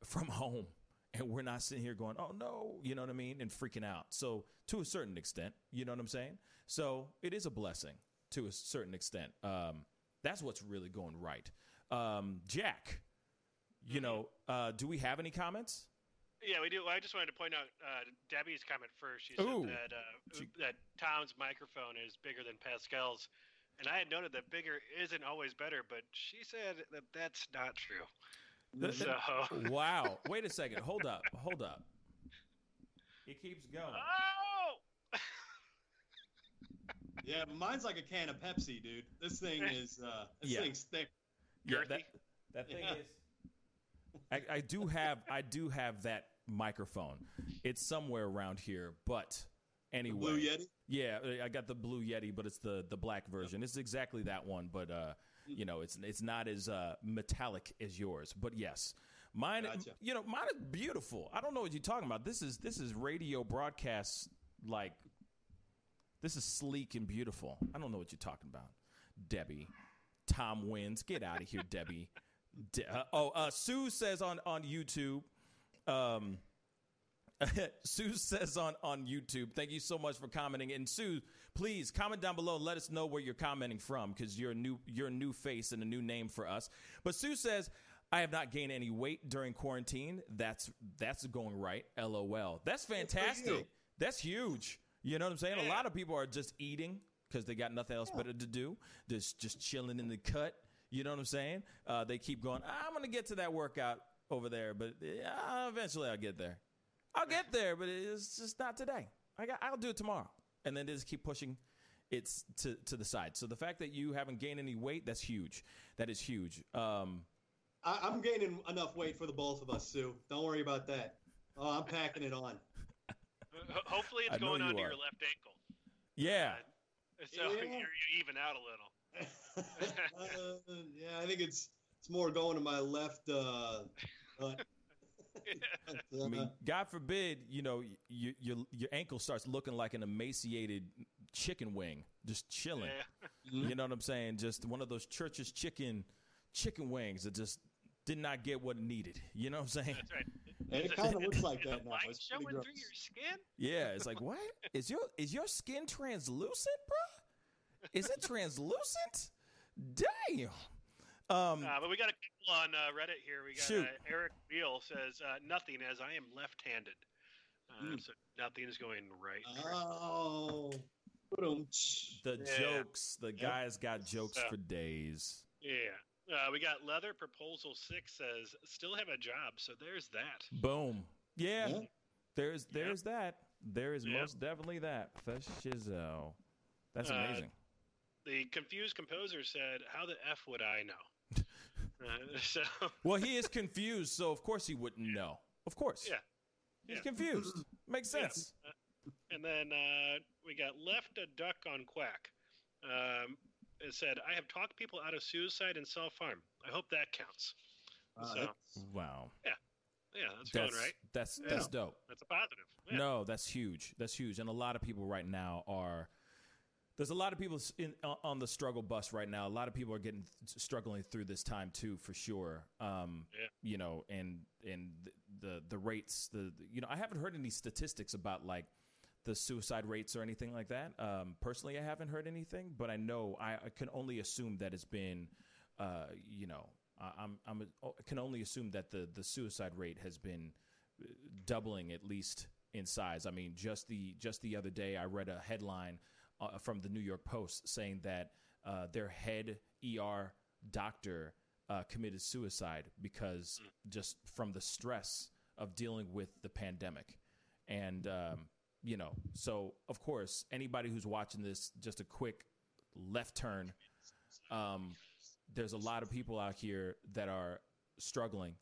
from home. And we're not sitting here going, oh no, you know what I mean? And freaking out. So, to a certain extent, you know what I'm saying? So, it is a blessing to a certain extent. Um, that's what's really going right. Um, Jack, you know, uh, do we have any comments? Yeah, we do. I just wanted to point out uh, Debbie's comment first. She said Ooh. that uh, that Tom's microphone is bigger than Pascal's, and I had noted that bigger isn't always better, but she said that that's not true. The- So, wow. Wait a second. Hold up. Hold up. It keeps going. oh, Yeah, mine's like a can of Pepsi, dude. This thing is uh this Yeah. thing's thick. Yeah, girthy. that, that thing Yeah. is. I, I do have I do have that microphone. It's somewhere around here, but The anyway. Blue Yeti. Yeah, I got the blue Yeti, but it's the the black version. It's exactly that one, but uh, you know, it's it's not as uh, metallic as yours. But yes, mine. Gotcha. You know, mine is beautiful. I don't know what you're talking about. This is this is radio broadcast like. This is sleek and beautiful. I don't know what you're talking about, Debbie. Tom wins. Get out of here, Debbie. De- uh, oh, uh, Sue says on on YouTube. Um, Sue says on on YouTube, thank you so much for commenting. And Sue, please comment down below and let us know where you're commenting from because you're a new you're a new face and a new name for us. But Sue says, I have not gained any weight during quarantine. That's that's going right. LOL. That's fantastic. That's huge. You know what I'm saying? A lot of people are just eating because they got nothing else better to do. Just just chilling in the cut. You know what I'm saying? Uh, they keep going. I'm gonna get to that workout over there, but uh, eventually I'll get there. I'll get there, but it's just not today. I got, I'll do it tomorrow, and then they just keep pushing it's to to the side. So the fact that you haven't gained any weight, that's huge. That is huge. Um, I, I'm gaining enough weight for the both of us, Sue. Don't worry about that. Oh, I'm packing it on. Hopefully it's going you onto are. your left ankle, yeah, so Yeah. you're, you even out a little. uh, yeah, I think it's it's more going to my left. Uh, uh, I mean, uh-huh. God forbid, you know, your your your ankle starts looking like an emaciated chicken wing, just chilling. Yeah. Mm-hmm. You know what I'm saying? Just one of those church's chicken chicken wings that just did not get what it needed. You know what I'm saying? That's right. and it kind of looks like that now. light It's showing gross. through your skin? Yeah, it's like what is your is your skin translucent, bruh? Is it translucent? Damn. Um, Uh, but we got a couple on uh, Reddit here. We got uh, Eric Beal says uh, nothing as I am left-handed. Uh, Hmm. So nothing is going right. Oh, the Yeah. jokes, the guys got jokes So- for days. Yeah. Uh, we got Leather Proposal Six says still have a job. So there's that. Boom. Yeah. Yeah. There's Yeah. there's that. There is Yeah. most definitely that. For Shizzo. That's Uh, amazing. The confused composer said, "How the f would I know?" Uh, so well, he is confused, so of course he wouldn't know. Of course. Yeah. He's Yeah. confused. Makes Yeah. sense. And then uh, we got left a duck on quack. Um, it said, "I have talked people out of suicide and self harm. I hope that counts." Uh, So- that's- Wow. Yeah, that's, That's going right. that's Yeah. that's dope. That's a positive. Yeah. No, that's huge. That's huge. And a lot of people right now are. There's a lot of people in, on the struggle bus right now. A lot of people are getting struggling through this time too, for sure. Um, Yeah. You know, and and the, the the rates, the you know, I haven't heard any statistics about like the suicide rates or anything like that. Um, personally, I haven't heard anything, but I know I, I can only assume that it's been, uh, you know, I, I'm I'm I can only assume that the the suicide rate has been uh, doubling at least in size. I mean, just the just the other day, I read a headline uh, from the New York Post saying that uh, their head ER doctor uh, committed suicide because just from the stress of dealing with the pandemic, and um, you know, so of course, anybody who's watching this, just a quick left turn. Um, there's a lot of people out here that are struggling.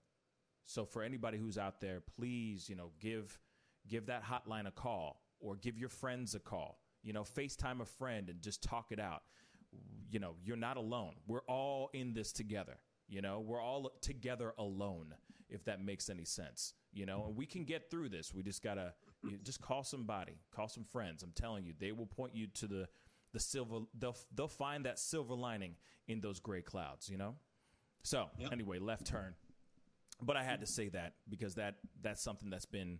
So for anybody who's out there, please, you know, give give that hotline a call or give your friends a call. You know, FaceTime a friend and just talk it out. You know, you're not alone. We're all in this together. You know, we're all together alone, if that makes any sense. You know, and we can get through this. We just gotta you just call somebody, call some friends. I'm telling you, they will point you to the the silver. They'll they'll find that silver lining in those gray clouds. You know. So Yep. anyway, left turn. But I had to say that because that that's something that's been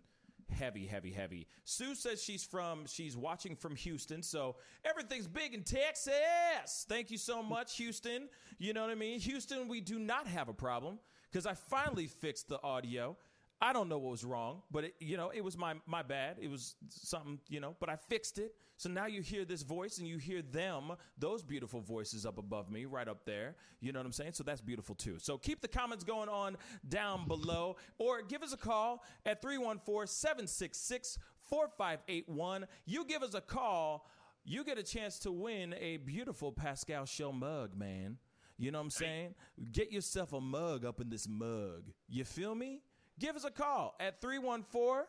heavy, heavy, heavy. Sue says she's from she's watching from Houston, so everything's big in Texas. Thank you so much, Houston. You know what I mean? Houston, we do not have a problem because I finally fixed the audio. I don't know what was wrong, but it, you know, it was my my bad. It was something, you know, but I fixed it. So now you hear this voice and you hear them, those beautiful voices up above me, right up there. You know what I'm saying? So that's beautiful too. So keep the comments going on down below or give us a call at 314-766-4581. You give us a call, you get a chance to win a beautiful Pascal Show mug, man. You know what I'm saying? Get yourself a mug up in this mug. You feel me? Give us a call at 314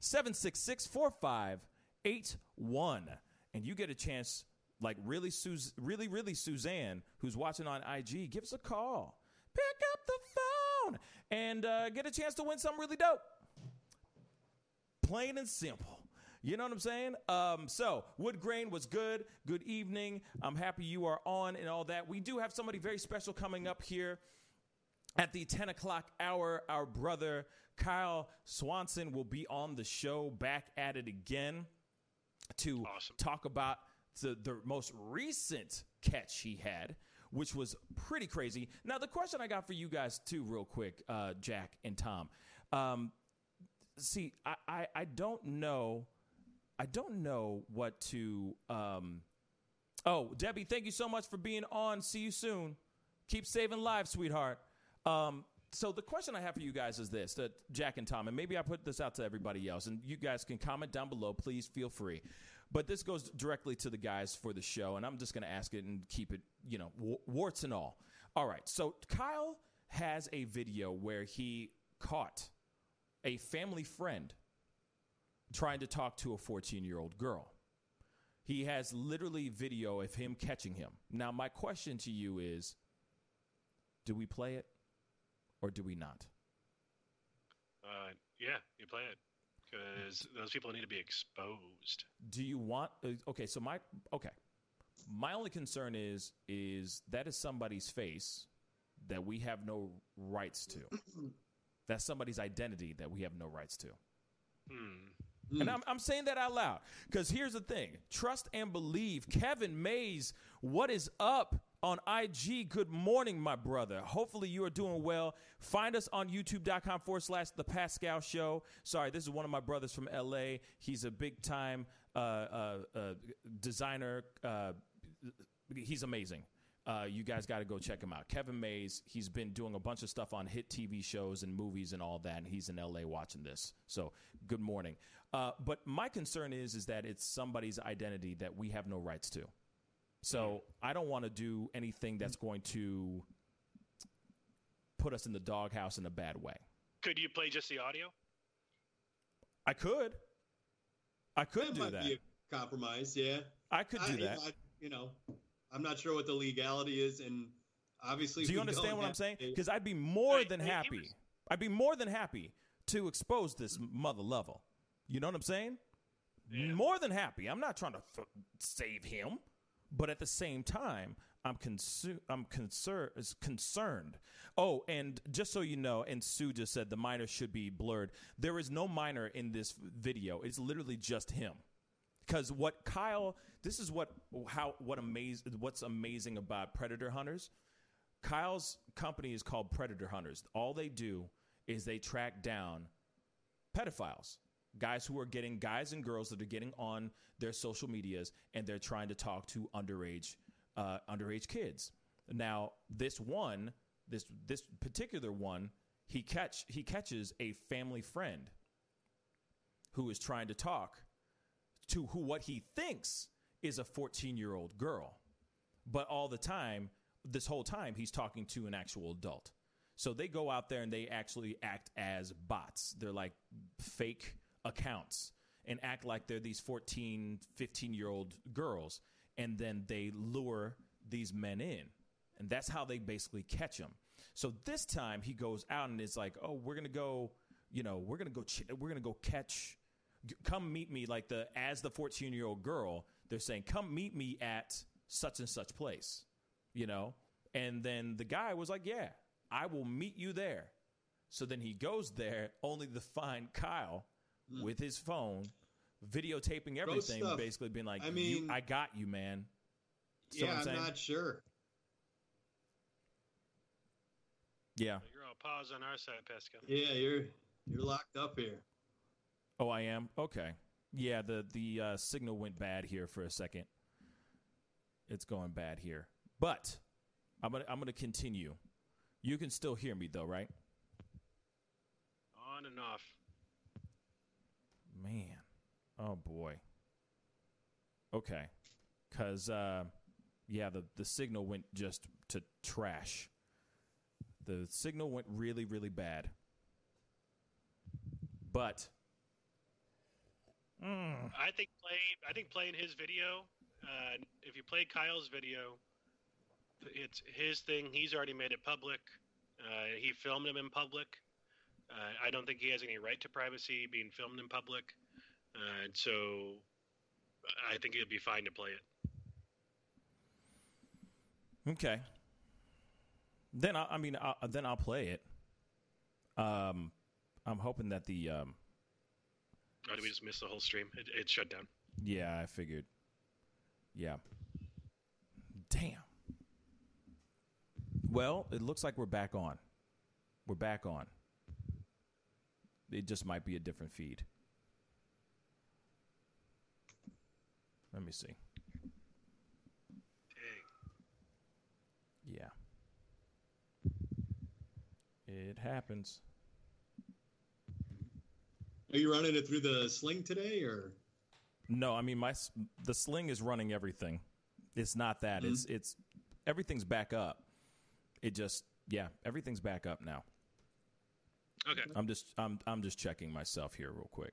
766 4581. And you get a chance, like really, Sus- really, really Suzanne, who's watching on IG, give us a call. Pick up the phone and uh, get a chance to win something really dope. Plain and simple. You know what I'm saying? Um, so, Wood Grain was good. Good evening. I'm happy you are on and all that. We do have somebody very special coming up here at the 10 o'clock hour. Our brother Kyle Swanson will be on the show, back at it again to Awesome. talk about the, the most recent catch he had, which was pretty crazy. Now, the question I got for you guys, too, real quick, uh, Jack and Tom. Um, see, I, I, I don't know. I don't know what to. Um, oh, Debbie, thank you so much for being on. See you soon. Keep saving lives, sweetheart. Um, so the question I have for you guys is this: that Jack and Tom, and maybe I put this out to everybody else, and you guys can comment down below. Please feel free. But this goes directly to the guys for the show, and I'm just going to ask it and keep it, you know, warts and all. All right. So Kyle has a video where he caught a family friend trying to talk to a 14 year old girl. He has literally video of him catching him. Now, my question to you is do we play it or do we not? Uh, yeah, you play it because those people need to be exposed. Do you want uh, okay, so my okay. My only concern is is that is somebody's face that we have no rights to. That's somebody's identity that we have no rights to. Hmm. And I'm, I'm saying that out loud because here's the thing trust and believe. Kevin Mays, what is up on IG? Good morning, my brother. Hopefully, you are doing well. Find us on youtube.com forward slash The Pascal Show. Sorry, this is one of my brothers from LA. He's a big time uh, uh, uh, designer. Uh, he's amazing. Uh, you guys got to go check him out. Kevin Mays, he's been doing a bunch of stuff on hit TV shows and movies and all that, and he's in LA watching this. So, good morning. Uh, but my concern is is that it's somebody's identity that we have no rights to. So, I don't want to do anything that's going to put us in the doghouse in a bad way. Could you play just the audio? I could. I could That do might that. be a compromise, yeah. I could do I- that. I- you know, I'm not sure what the legality is, and obviously, Do you understand what I'm saying? Because I'd be more Hey, than happy. was- I'd be more than happy to expose this mother level. You know what I'm saying? Yeah. More than happy. I'm not trying to th- save him, but at the same time, I'm consu- I'm concerned concerned. Oh, and just so you know, and Sue just said the minor should be blurred. There is no minor in this video. It's literally just him. Because what Kyle, this is what how what amaz- what's amazing about predator hunters. Kyle's company is called Predator Hunters. All they do is they track down pedophiles, guys who are getting guys and girls that are getting on their social medias and they're trying to talk to underage uh, underage kids. Now, this one, this this particular one, he catch he catches a family friend who is trying to talk to who what he thinks is a 14 year old girl. But all the time, this whole time, he's talking to an actual adult. So they go out there and they actually act as bots. They're like fake accounts and act like they're these 14, 15 year old girls. And then they lure these men in. And that's how they basically catch them. So this time he goes out and is like, oh, we're going to go, you know, we're going to go, ch- we're going to go catch come meet me like the as the 14 year old girl they're saying come meet me at such and such place you know and then the guy was like yeah i will meet you there so then he goes there only to find kyle with his phone videotaping everything basically being like I mean- i got you man See yeah, I'm I'm, not sure. yeah You're all pause on our side, Pascal. Yeah, you're You're locked up here. Oh, I am. Okay. Yeah, the the uh, signal went bad here for a second. It's going bad here, but I'm gonna I'm gonna continue. You can still hear me though, right? On and off. Oh boy. Okay, cause uh, yeah, the the signal went just to trash. The signal went really really bad, but mm, I think playing. I think playing his video. Uh, if you play Kyle's video, it's his thing. He's already made it public. Uh, he filmed him in public. Uh, I don't think he has any right to privacy being filmed in public. Uh, so I think it'd be fine to play it. Okay. Then I, I mean, I, then I'll play it. Um, I'm hoping that the um, Oh, did we just miss the whole stream? It, it shut down. yeah, I figured. Yeah. Damn. Well, it looks like we're back on. We're back on. It just might be a different feed. Let me see. Dang. Yeah. It happens. Are you running it through the sling today, or No, I mean my the sling is running everything. It's not that. Mm-hmm. It's it's everything's back up. It just yeah, everything's back up now. Okay, I'm just I'm I'm just checking myself here real quick.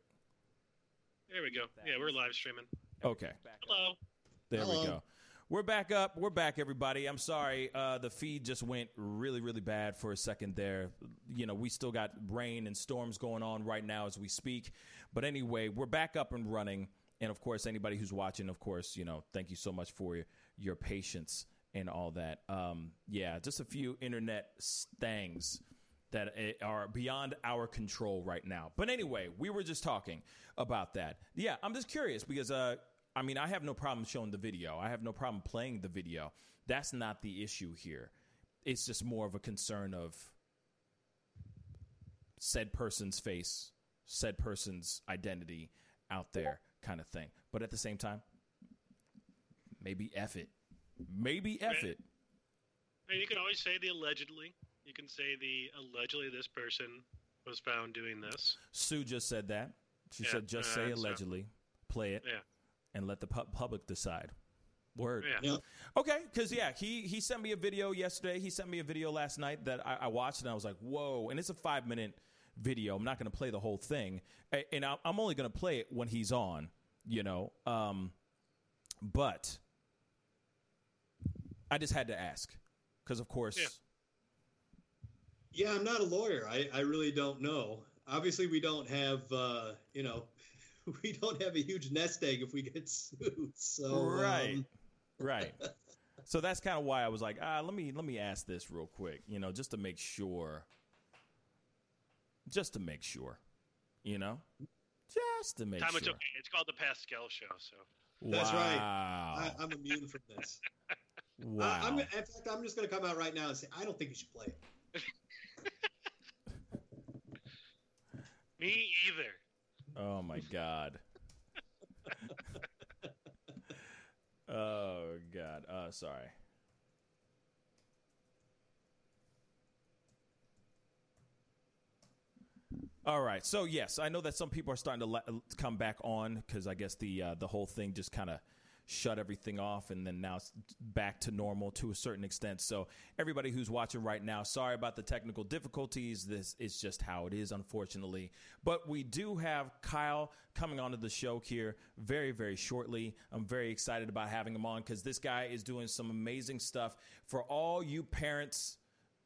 there we go. Yeah, we're live streaming. Okay. Hello. There we go. We're back up. We're back, everybody. I'm sorry. Uh, the feed just went really, really bad for a second there. You know, we still got rain and storms going on right now as we speak. But anyway, we're back up and running. And of course, anybody who's watching, of course, you know, thank you so much for your, your patience and all that. Um, yeah, just a few internet stangs that uh, are beyond our control right now. But anyway, we were just talking about that. Yeah, I'm just curious because uh I mean, I have no problem showing the video. I have no problem playing the video. That's not the issue here. It's just more of a concern of said person's face, said person's identity out there kind of thing. But at the same time, maybe F it. Maybe F it. You can always say the allegedly. You can say the allegedly this person was found doing this. Sue just said that. She Yeah, said, just uh, say so- allegedly, play it, Yeah. And let the pu- public decide. Word. Yeah. yeah? Okay, because yeah, he he sent me a video yesterday. He sent me a video last night that I, I watched, and I was like, "Whoa!" And it's a five minute video. I'm not going to play the whole thing, and I- I'm only going to play it when he's on. You know, um, but I just had to ask because, of course, Yeah. Yeah, I'm not a lawyer. I, I really don't know. Obviously, we don't have, uh, you know, we don't have a huge nest egg if we get sued. So right, um, right. So that's kind of why I was like, ah, let me let me ask this real quick, you know, just to make sure, just to make sure, you know, just to make Time sure. it's okay. It's called the Pascal Show. So That's right. I, I'm immune from this. wow. I, I'm, in fact, I'm just going to come out right now and say I don't think you should play it. me either. Oh my god. oh god. Uh, sorry. All right. So yes, I know that some people are starting to le- come back on because I guess the uh, the whole thing just kind of shut everything off, and then now it's back to normal to a certain extent. So everybody who's watching right now, sorry about the technical difficulties. This is just how it is, unfortunately. But we do have Kyle coming onto the show here very very shortly. I'm very excited about having him on because this guy is doing some amazing stuff for all you parents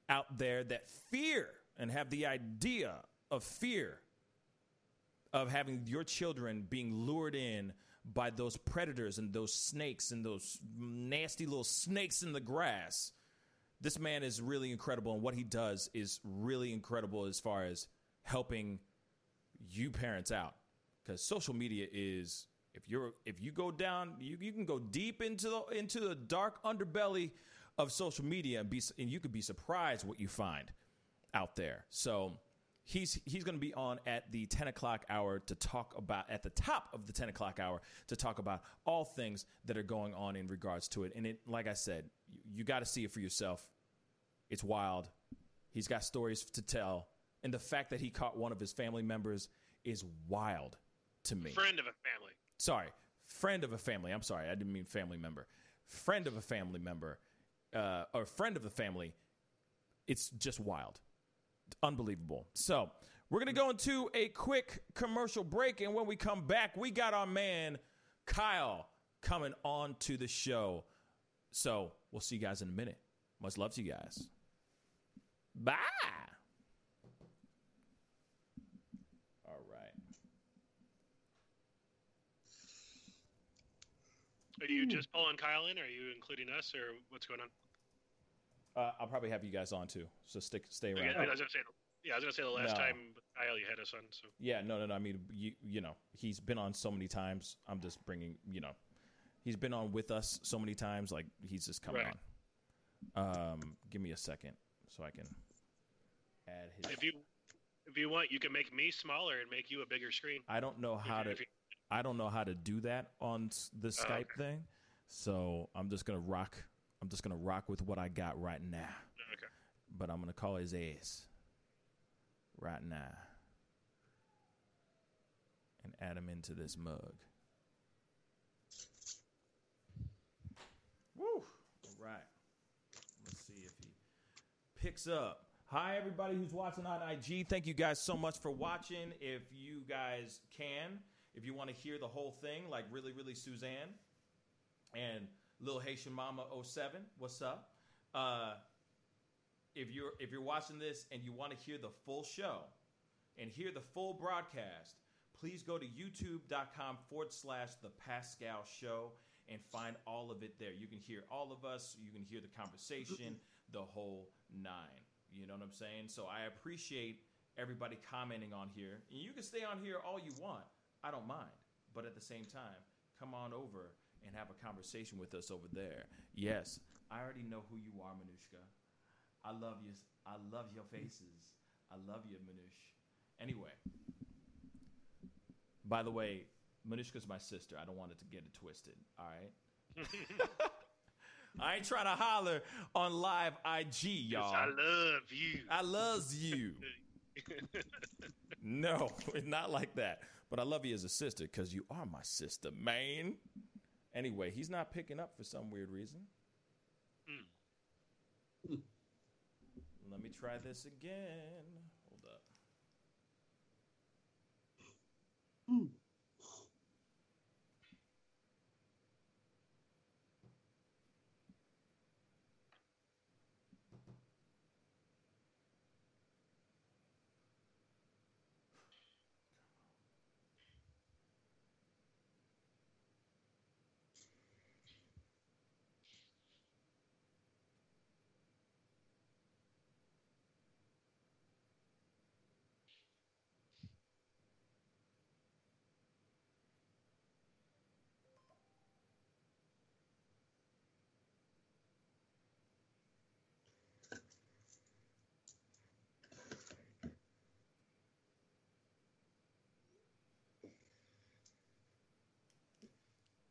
out there that fear and have the idea of fear of having your children being lured in by those predators and those snakes and those nasty little snakes in the grass. This man is really incredible, and what he does is really incredible as far as helping you parents out. Because social media is if you're if you go down, you, you can go deep into the into the dark underbelly of social media and be and you could be surprised what you find out there. So he's he's going to be on at the 10 o'clock hour to talk about at the top of the 10 o'clock hour to talk about all things that are going on in regards to it and it like i said you, you got to see it for yourself it's wild he's got stories to tell and the fact that he caught one of his family members is wild to me Friend of a family. sorry, friend of a family. I'm sorry, I didn't mean family member. Friend of a family member, uh, or friend of the family. It's just wild, unbelievable. So we're gonna go into a quick commercial break, and when we come back, we got our man Kyle coming on to the show. So we'll see you guys in a minute. Much love to you guys. Bye. All right. Are you hmm. just pulling Kyle in, or are you including us, or what's going on? Uh, I'll probably have you guys on too. So stick, stay Okay, around. I was gonna say, yeah, I was gonna say the last No. time Kyle you had us on. So Yeah, no, no, no. I mean, you, you know, he's been on so many times. I'm just bringing, you know, he's been on with us so many times. Like he's just coming Right. on. Um, give me a second so I can add his. if you if you want, you can make me smaller and make you a bigger screen. I don't know how to. I don't know how to do that on the Skype okay. thing. So I'm just gonna rock. I'm just gonna rock with what I got right now. okay. But I'm gonna call his ass right now and add him into this mug. Woo! All right. Let's see if he picks up. Hi, everybody who's watching on IG. Thank you guys so much for watching. If you guys can, if you want to hear the whole thing, like really, really Suzanne and Lil Haitian Mama 07, what's up? Uh, if you're if you're watching this and you want to hear the full show and hear the full broadcast, please go to youtube.com forward slash the Pascal Show and find all of it there. You can hear all of us, you can hear the conversation, the whole nine. You know what I'm saying? So I appreciate everybody commenting on here. And you can stay on here all you want. I don't mind. But at the same time, come on over and have a conversation with us over there. Yes, I already know who you are, Manushka. I love you. I love your faces. I love you, Manush. Anyway, by the way, Manushka's my sister. I don't want it to get it twisted. All right. I ain't trying to holler on live IG, y'all. I love you. I loves you. No, not like that. But I love you as a sister because you are my sister, man. Anyway, he's not picking up for some weird reason. Hmm. Hmm. Let me try this again. Hold up.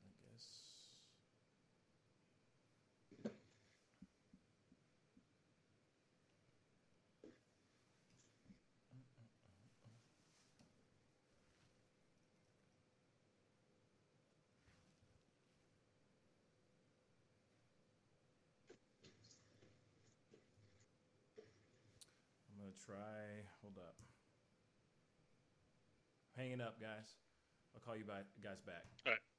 I guess. I'm gonna try. Hold up. Hanging up, guys. I'll call you back, guys back. All right.